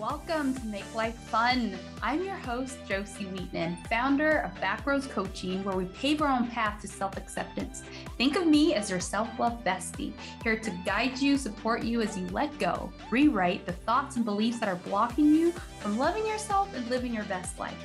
Welcome to Make Life Fun. I'm your host, Jocey Wiitanen, founder of Backroads Coaching, where we pave our own path to self acceptance. Think of me as your self love bestie, here to guide you, support you as you let go, rewrite the thoughts and beliefs that are blocking you from loving yourself and living your best life.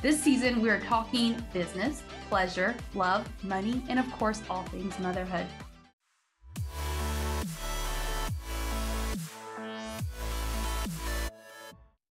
This season, we are talking business, pleasure, love, money, and of course, all things motherhood.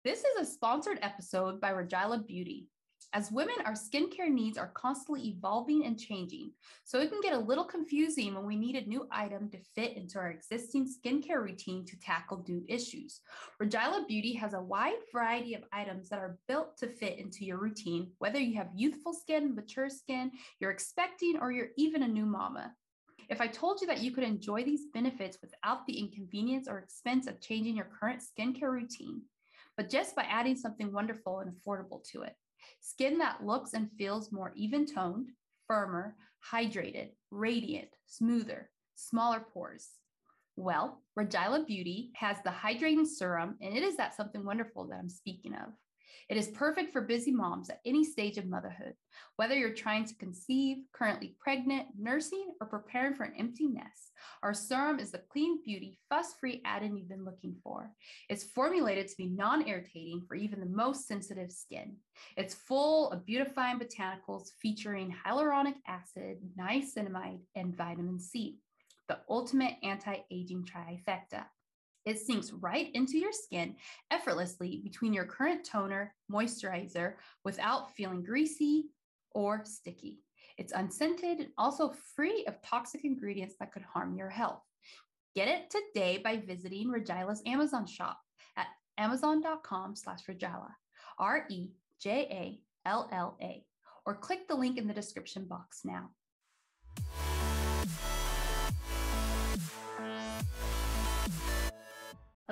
This is a sponsored episode by Rejalla Beauty. As women, our skincare needs are constantly evolving and changing, so it can get a little confusing when we need a new item to fit into our existing skincare routine to tackle new issues. Rejalla Beauty has a wide variety of items that are built to fit into your routine, whether you have youthful skin, mature skin, you're expecting, or you're even a new mama. If I told you that you could enjoy these benefits without the inconvenience or expense of changing your current skincare routine, but just by adding something wonderful and affordable to it. Skin that looks and feels more even toned, firmer, hydrated, radiant, smoother, smaller pores. Well, Rejalla Beauty has the hydrating serum, and it is that something wonderful that I'm speaking of. It is perfect for busy moms at any stage of motherhood, whether you're trying to conceive, currently pregnant, nursing, or preparing for an empty nest. Our serum is the clean beauty, fuss free add-in you've been looking for. It's formulated to be non irritating for even the most sensitive skin. It's full of beautifying botanicals featuring hyaluronic acid, niacinamide, and vitamin C, the ultimate anti aging trifecta. It sinks right into your skin effortlessly between your current toner, moisturizer, without feeling greasy or sticky. It's unscented and also free of toxic ingredients that could harm your health. Get it today by visiting Rejalla's Amazon shop at amazon.com slash Rejalla, R-E-J-A-L-L-A, or click the link in the description box now.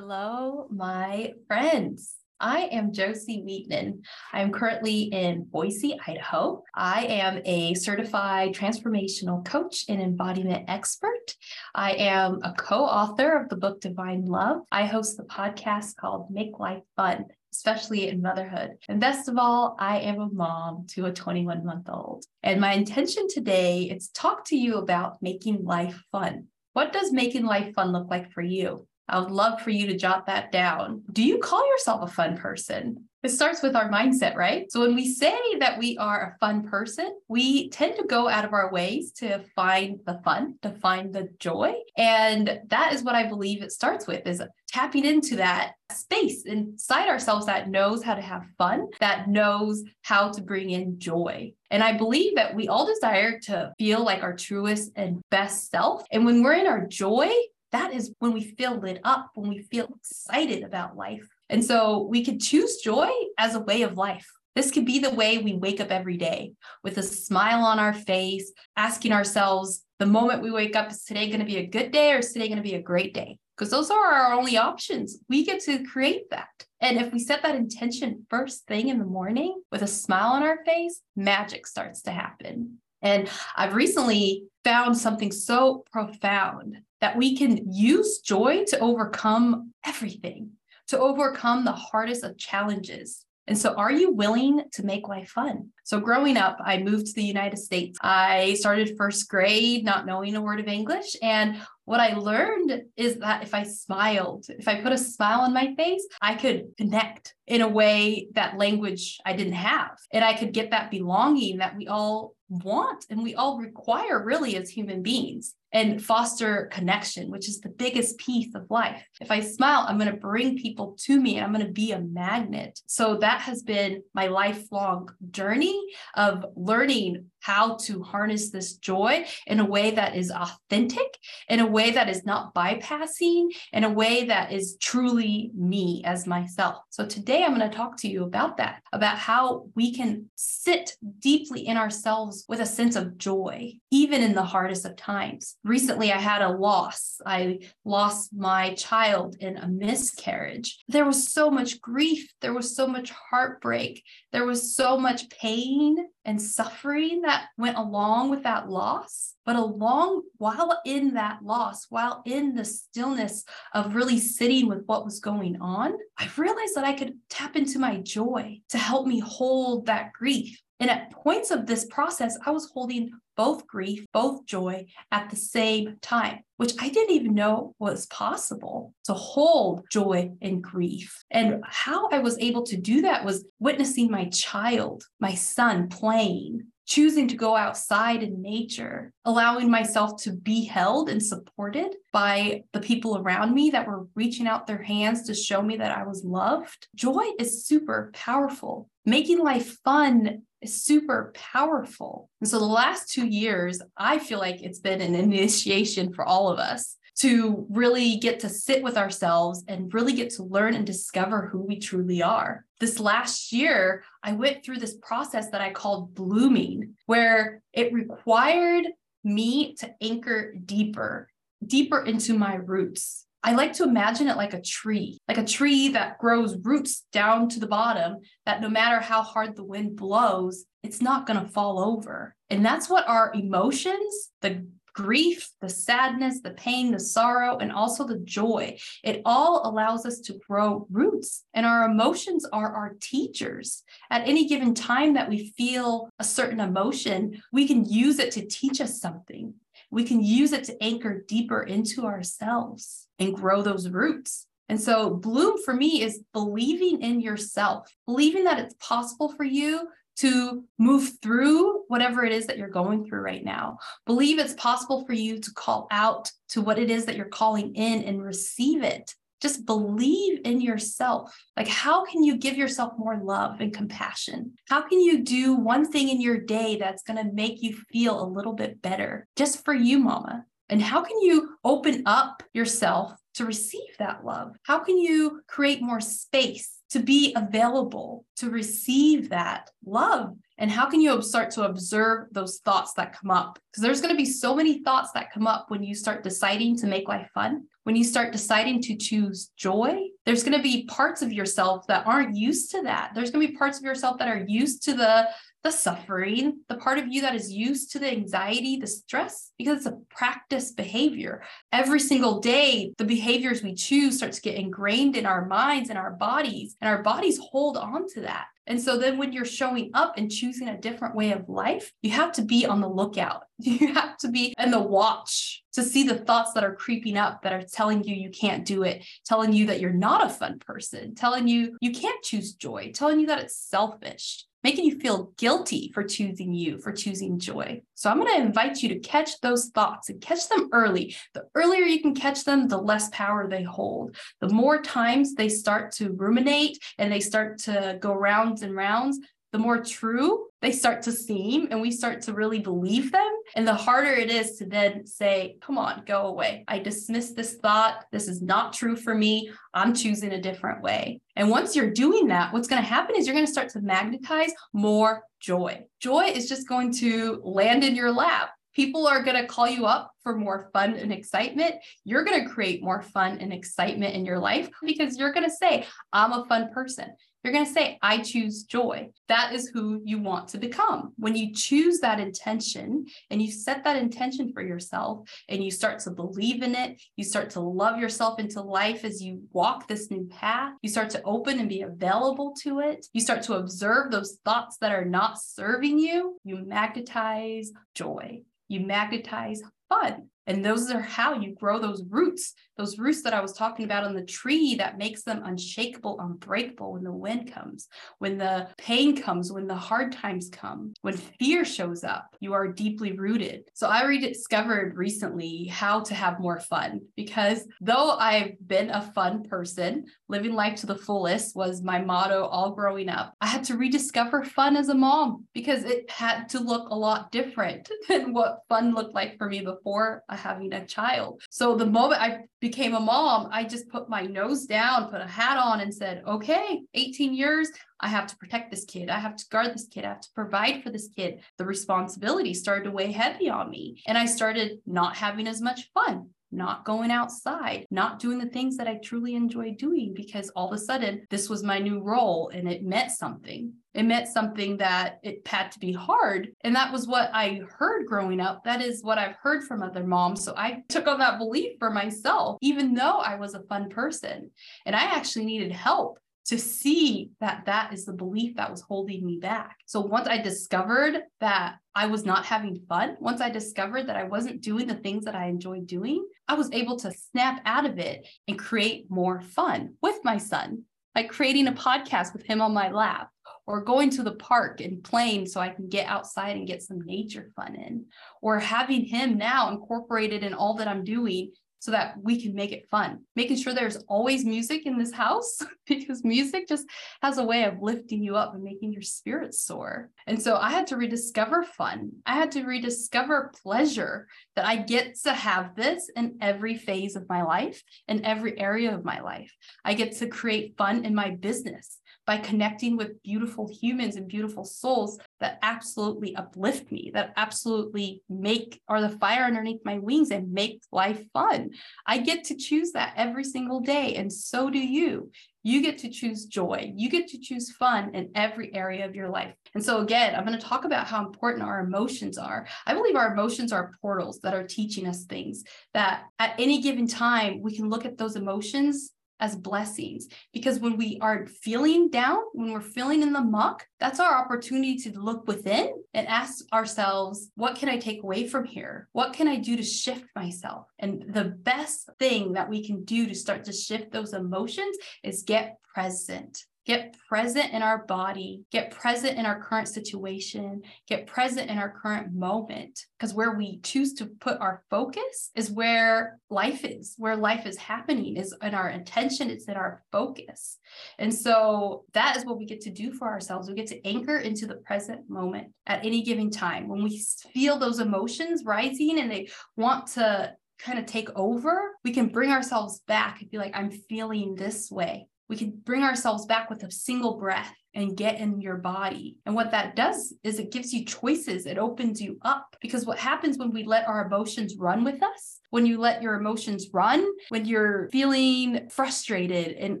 Hello, my friends. I am Jocey Wiitanen. I'm currently in Boise, Idaho. I am a certified transformational coach and embodiment expert. I am a co author of the book Divine Love. I host the podcast called Make Life Fun, especially in motherhood. And best of all, I am a mom to a 21 month old. And my intention today is to talk to you about making life fun. What does making life fun look like for you? I would love for you to jot that down. Do you call yourself a fun person? It starts with our mindset, right? So when we say that we are a fun person, we tend to go out of our ways to find the fun, to find the joy. And that is what I believe it starts with is tapping into that space inside ourselves that knows how to have fun, that knows how to bring in joy. And I believe that we all desire to feel like our truest and best self. And when we're in our joy, that is when we feel lit up, when we feel excited about life. And so we could choose joy as a way of life. This could be the way we wake up every day with a smile on our face, asking ourselves, the moment we wake up, is today going to be a good day or is today going to be a great day? Because those are our only options. We get to create that. And if we set that intention first thing in the morning with a smile on our face, magic starts to happen. And I've recently found something so profound that we can use joy to overcome everything, to overcome the hardest of challenges. And so, are you willing to make life fun? So, growing up, I moved to the United States. I started first grade not knowing a word of English. And what I learned is that if I smiled, if I put a smile on my face, I could connect in a way that language I didn't have. And I could get that belonging that we all want and we all require really as human beings and foster connection, which is the biggest piece of life. If I smile, I'm going to bring people to me and I'm going to be a magnet. So that has been my lifelong journey of learning how to harness this joy in a way that is authentic, in a way that is not bypassing, in a way that is truly me as myself. So today I'm going to talk to you about that, about how we can sit deeply in ourselves with a sense of joy, even in the hardest of times. Recently, I had a loss. I lost my child in a miscarriage. There was so much grief, there was so much heartbreak, there was so much pain and suffering that went along with that loss, but along while in that loss, while in the stillness of really sitting with what was going on, I realized that I could tap into my joy to help me hold that grief. And at points of this process, I was holding both grief, both joy at the same time, which I didn't even know was possible to hold joy and grief. And how I was able to do that was witnessing my child, my son playing, choosing to go outside in nature, allowing myself to be held and supported by the people around me that were reaching out their hands to show me that I was loved. Joy is super powerful. Making life fun is super powerful. And so the last two years, I feel like it's been an initiation for all of us to really get to sit with ourselves and really get to learn and discover who we truly are. This last year, I went through this process that I called blooming, where it required me to anchor deeper, deeper into my roots. I like to imagine it like a tree, like a tree that grows roots down to the bottom, that no matter how hard the wind blows, it's not going to fall over. And that's what our emotions, the grief, the sadness, the pain, the sorrow, and also the joy. It all allows us to grow roots. And our emotions are our teachers. At any given time that we feel a certain emotion, we can use it to teach us something. We can use it to anchor deeper into ourselves and grow those roots. And so, bloom for me is believing in yourself, believing that it's possible for you to move through whatever it is that you're going through right now. Believe it's possible for you to call out to what it is that you're calling in and receive it. Just believe in yourself. Like, how can you give yourself more love and compassion? How can you do one thing in your day that's going to make you feel a little bit better just for you, mama? And how can you open up yourself to receive that love? How can you create more space to be available to receive that love? And how can you start to observe those thoughts that come up? Because there's going to be so many thoughts that come up when you start deciding to make life fun. When you start deciding to choose joy, there's going to be parts of yourself that aren't used to that. There's going to be parts of yourself that are used to the the suffering, the part of you that is used to the anxiety, the stress, because it's a practice behavior. Every single day, the behaviors we choose start to get ingrained in our minds and our bodies, and our bodies hold on to that. And so then when you're showing up and choosing a different way of life, you have to be on the lookout. You have to be in the watch to see the thoughts that are creeping up that are telling you you can't do it, telling you that you're not a fun person, telling you you can't choose joy, telling you that it's selfish making you feel guilty for choosing you, for choosing joy. So I'm going to invite you to catch those thoughts and catch them early. The earlier you can catch them, the less power they hold. The more times they start to ruminate and they start to go rounds and rounds, the more true they start to seem and we start to really believe them. And the harder it is to then say, come on, go away. I dismiss this thought. This is not true for me. I'm choosing a different way. And once you're doing that, what's going to happen is you're going to start to magnetize more joy. Joy is just going to land in your lap. People are going to call you up for more fun and excitement. You're going to create more fun and excitement in your life because you're going to say, I'm a fun person. You're going to say, I choose joy. That is who you want to become. When you choose that intention and you set that intention for yourself and you start to believe in it, you start to love yourself into life as you walk this new path, you start to open and be available to it, you start to observe those thoughts that are not serving you, you magnetize joy. You magnetize fun. And those are how you grow those roots, those roots that I was talking about on the tree that makes them unshakable, unbreakable when the wind comes, when the pain comes, when the hard times come, when fear shows up, you are deeply rooted. So I rediscovered recently how to have more fun because though I've been a fun person, living life to the fullest was my motto all growing up. I had to rediscover fun as a mom because it had to look a lot different than what fun looked like for me before having a child. So the moment I became a mom, I just put my nose down, put a hat on, and said, okay, 18 years, I have to protect this kid. I have to guard this kid. I have to provide for this kid. The responsibility started to weigh heavy on me. And I started not having as much fun not going outside, not doing the things that I truly enjoy doing because all of a sudden this was my new role and it meant something. It meant something that it had to be hard. And that was what I heard growing up. That is what I've heard from other moms. So I took on that belief for myself, even though I was a fun person. And I actually needed help to see that that is the belief that was holding me back. So once I discovered that I was not having fun, once I discovered that I wasn't doing the things that I enjoyed doing, I was able to snap out of it and create more fun with my son, like creating a podcast with him on my lap or going to the park and playing so I can get outside and get some nature fun in, or having him now incorporated in all that I'm doing so that we can make it fun. Making sure there's always music in this house because music just has a way of lifting you up and making your spirit soar. And so I had to rediscover fun. I had to rediscover pleasure that I get to have this in every phase of my life, in every area of my life. I get to create fun in my business by connecting with beautiful humans and beautiful souls that absolutely uplift me, that absolutely make are the fire underneath my wings and make life fun. I get to choose that every single day, and so do you. You get to choose joy. You get to choose fun in every area of your life. And so, again, I'm going to talk about how important our emotions are. I believe our emotions are portals that are teaching us things that at any given time, we can look at those emotions as blessings because when we are feeling down, when we're feeling in the muck, that's our opportunity to look within and ask ourselves, what can I take away from here? What can I do to shift myself? And the best thing that we can do to start to shift those emotions is get present get present in our body, get present in our current situation, get present in our current moment. Because where we choose to put our focus is where life is, where life is happening, is in our intention, it's in our focus. And so that is what we get to do for ourselves. We get to anchor into the present moment at any given time. When we feel those emotions rising and they want to kind of take over, we can bring ourselves back and be like, I'm feeling this way we can bring ourselves back with a single breath and get in your body. And what that does is it gives you choices, it opens you up. Because what happens when we let our emotions run with us, when you let your emotions run, when you're feeling frustrated and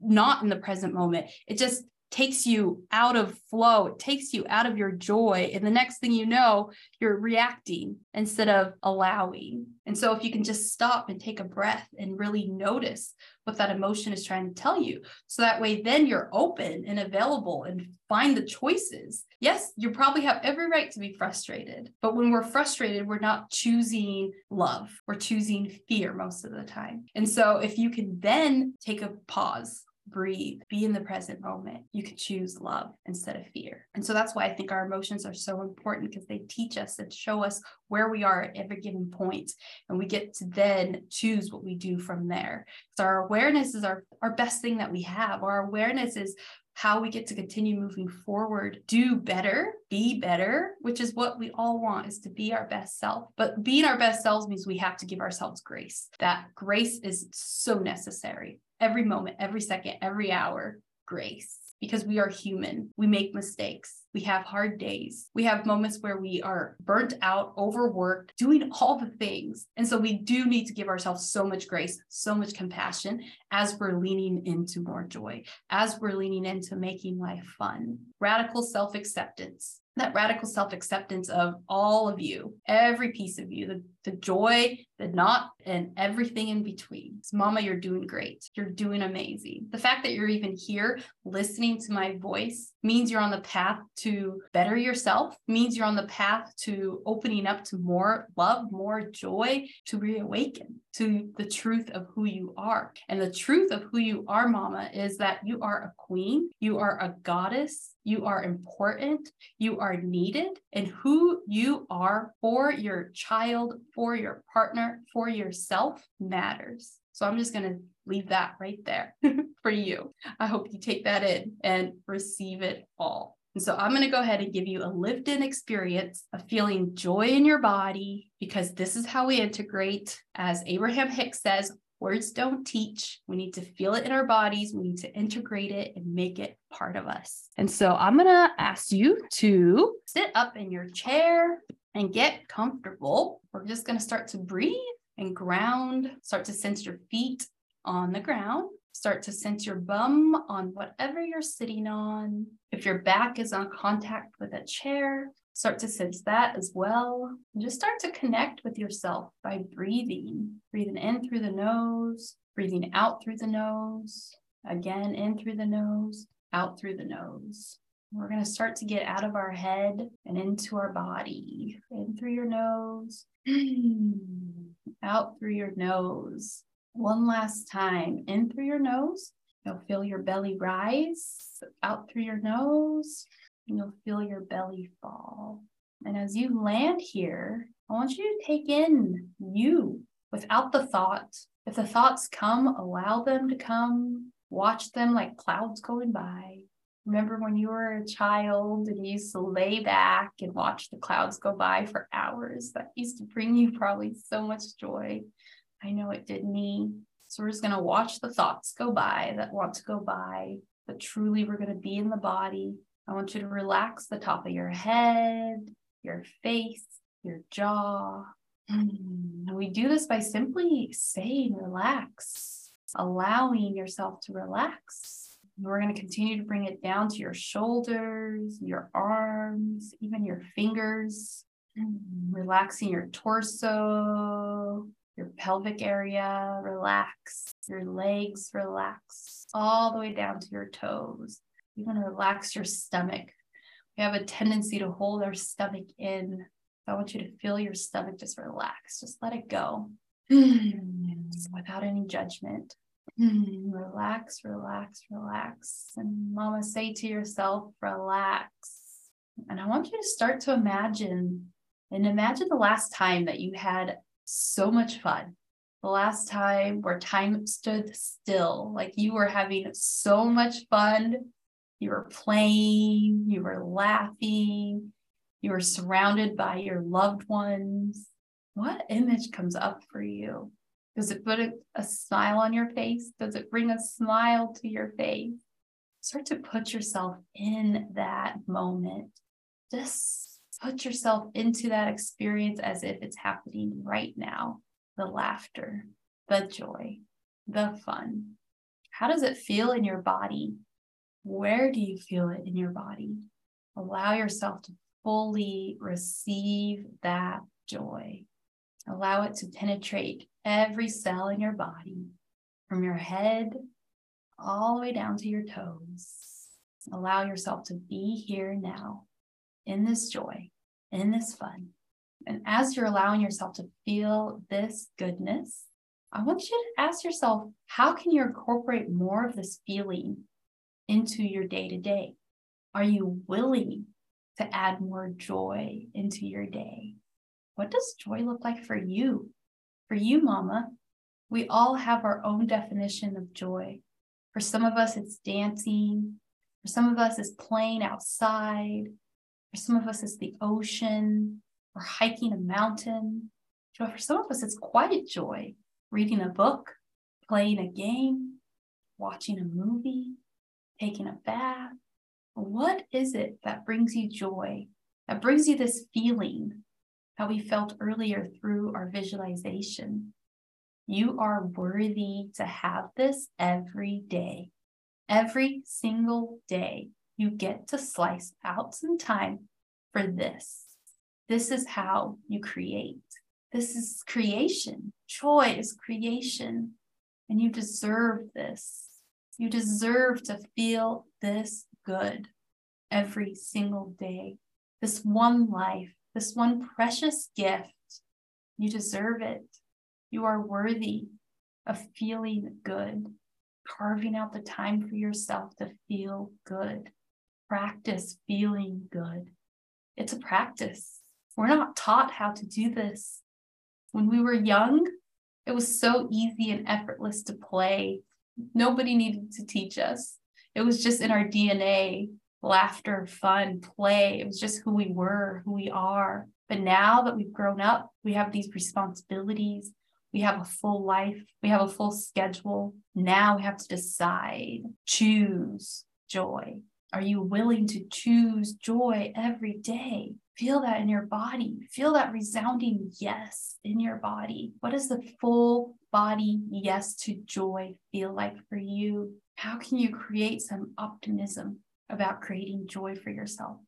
not in the present moment, it just takes you out of flow, it takes you out of your joy. And the next thing you know, you're reacting instead of allowing. And so, if you can just stop and take a breath and really notice what that emotion is trying to tell you, so that way then you're open and available and find the choices. Yes, you probably have every right to be frustrated, but when we're frustrated, we're not choosing love, we're choosing fear most of the time. And so, if you can then take a pause, breathe, be in the present moment. You can choose love instead of fear. And so that's why I think our emotions are so important because they teach us and show us where we are at every given point, And we get to then choose what we do from there. So our awareness is our, our best thing that we have. Our awareness is how we get to continue moving forward, do better, be better, which is what we all want is to be our best self. But being our best selves means we have to give ourselves grace. That grace is so necessary every moment, every second, every hour, grace because we are human. We make mistakes. We have hard days. We have moments where we are burnt out, overworked, doing all the things. And so we do need to give ourselves so much grace, so much compassion as we're leaning into more joy, as we're leaning into making life fun. Radical self acceptance that radical self acceptance of all of you, every piece of you, the, the joy, the not, and everything in between. So Mama, you're doing great. You're doing amazing. The fact that you're even here listening to my voice means you're on the path to better yourself, means you're on the path to opening up to more love, more joy, to reawaken to the truth of who you are. And the truth of who you are, Mama, is that you are a queen, you are a goddess, you are important, you are needed, and who you are for your child, for your partner, for yourself matters. So I'm just going to leave that right there for you. I hope you take that in and receive it all. And so I'm going to go ahead and give you a lived in experience of feeling joy in your body because this is how we integrate. As Abraham Hicks says, Words don't teach. We need to feel it in our bodies. We need to integrate it and make it part of us. And so I'm going to ask you to sit up in your chair and get comfortable. We're just going to start to breathe and ground, start to sense your feet on the ground. Start to sense your bum on whatever you're sitting on. If your back is on contact with a chair, start to sense that as well. And just start to connect with yourself by breathing. Breathing in through the nose, breathing out through the nose, again in through the nose, out through the nose. We're going to start to get out of our head and into our body. In through your nose, out through your nose. One last time, in through your nose. You'll feel your belly rise out through your nose, and you'll feel your belly fall. And as you land here, I want you to take in you without the thought. If the thoughts come, allow them to come. Watch them like clouds going by. Remember when you were a child and you used to lay back and watch the clouds go by for hours? That used to bring you probably so much joy. I know it did me. So we're just going to watch the thoughts go by that want to go by, but truly we're going to be in the body. I want you to relax the top of your head, your face, your jaw. Mm, and we do this by simply saying relax, allowing yourself to relax. We're going to continue to bring it down to your shoulders, your arms, even your fingers, mm-hmm. relaxing your torso, your pelvic area relax, your legs relax, all the way down to your toes. You want to relax your stomach. We have a tendency to hold our stomach in. I want you to feel your stomach just relax, just let it go mm-hmm. without any judgment. Hmm, relax, relax, relax. And mama, say to yourself, relax. And I want you to start to imagine and imagine the last time that you had so much fun. The last time where time stood still, like you were having so much fun. You were playing, you were laughing, you were surrounded by your loved ones. What image comes up for you? Does it put a, a smile on your face? Does it bring a smile to your face? Start to put yourself in that moment. Just put yourself into that experience as if it's happening right now the laughter, the joy, the fun. How does it feel in your body? Where do you feel it in your body? Allow yourself to fully receive that joy. Allow it to penetrate every cell in your body, from your head all the way down to your toes. Allow yourself to be here now in this joy, in this fun. And as you're allowing yourself to feel this goodness, I want you to ask yourself how can you incorporate more of this feeling into your day to day? Are you willing to add more joy into your day? What does joy look like for you? For you, mama, we all have our own definition of joy. For some of us, it's dancing. For some of us, it's playing outside. For some of us, it's the ocean or hiking a mountain. For some of us, it's quiet joy, reading a book, playing a game, watching a movie, taking a bath. What is it that brings you joy, that brings you this feeling that we felt earlier through our visualization? You are worthy to have this every day. Every single day, you get to slice out some time for this. This is how you create. This is creation. Joy is creation. And you deserve this. You deserve to feel this good every single day. This one life, this one precious gift. You deserve it. You are worthy of feeling good, carving out the time for yourself to feel good practice feeling good. It's a practice. We're not taught how to do this. When we were young, it was so easy and effortless to play. Nobody needed to teach us. It was just in our DNA laughter, fun, play. It was just who we were, who we are. But now that we've grown up, we have these responsibilities. We have a full life, we have a full schedule. Now we have to decide, choose joy. Are you willing to choose joy every day? Feel that in your body. Feel that resounding yes in your body. What does the full body yes to joy feel like for you? How can you create some optimism about creating joy for yourself?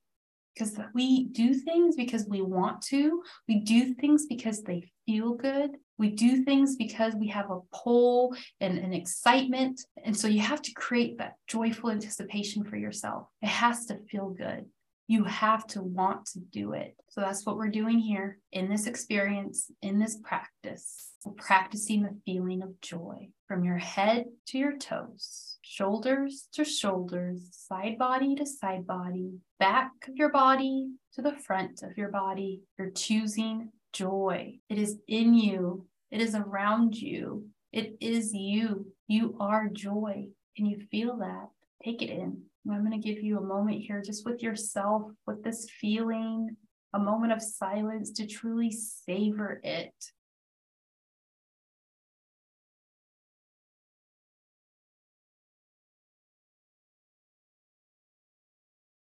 Because we do things because we want to, we do things because they feel good, we do things because we have a pull and an excitement. And so you have to create that joyful anticipation for yourself. It has to feel good you have to want to do it. So that's what we're doing here in this experience, in this practice. We're practicing the feeling of joy from your head to your toes, shoulders to shoulders, side body to side body, back of your body to the front of your body. You're choosing joy. It is in you, it is around you, it is you. You are joy. Can you feel that? Take it in. I'm going to give you a moment here just with yourself, with this feeling, a moment of silence to truly savor it.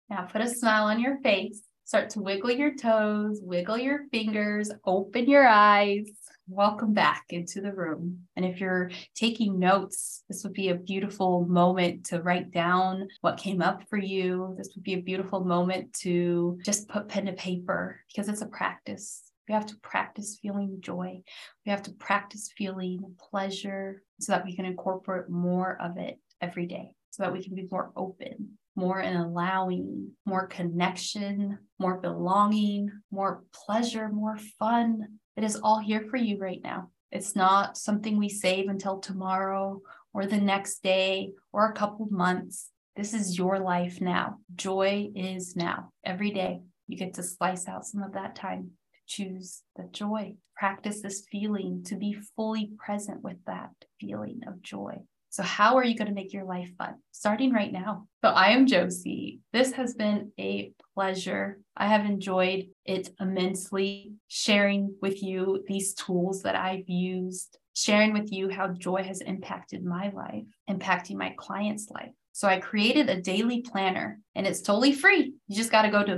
Now put a smile on your face. Start to wiggle your toes, wiggle your fingers, open your eyes welcome back into the room. And if you're taking notes, this would be a beautiful moment to write down what came up for you. This would be a beautiful moment to just put pen to paper because it's a practice. We have to practice feeling joy. We have to practice feeling pleasure so that we can incorporate more of it every day, so that we can be more open, more in allowing, more connection, more belonging, more pleasure, more fun, it is all here for you right now. It's not something we save until tomorrow or the next day or a couple months. This is your life now. Joy is now. Every day, you get to slice out some of that time to choose the joy. Practice this feeling to be fully present with that feeling of joy. So, how are you going to make your life fun? Starting right now. So, I am Jocey. This has been a pleasure. I have enjoyed it immensely sharing with you these tools that I've used, sharing with you how joy has impacted my life, impacting my clients' life. So, I created a daily planner and it's totally free. You just got to go to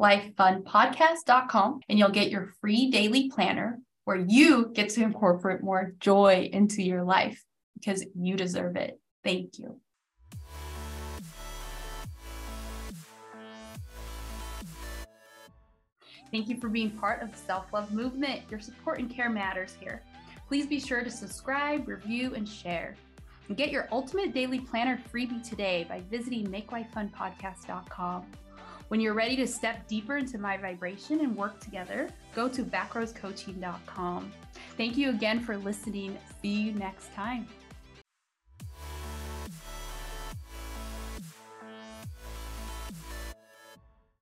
makelifefunpodcast.com and you'll get your free daily planner where you get to incorporate more joy into your life because you deserve it. Thank you. Thank you for being part of the self love movement. Your support and care matters here. Please be sure to subscribe, review, and share. And get your ultimate daily planner freebie today by visiting makelifefunpodcast.com. When you're ready to step deeper into my vibration and work together, go to backroadscoaching.com. Thank you again for listening. See you next time.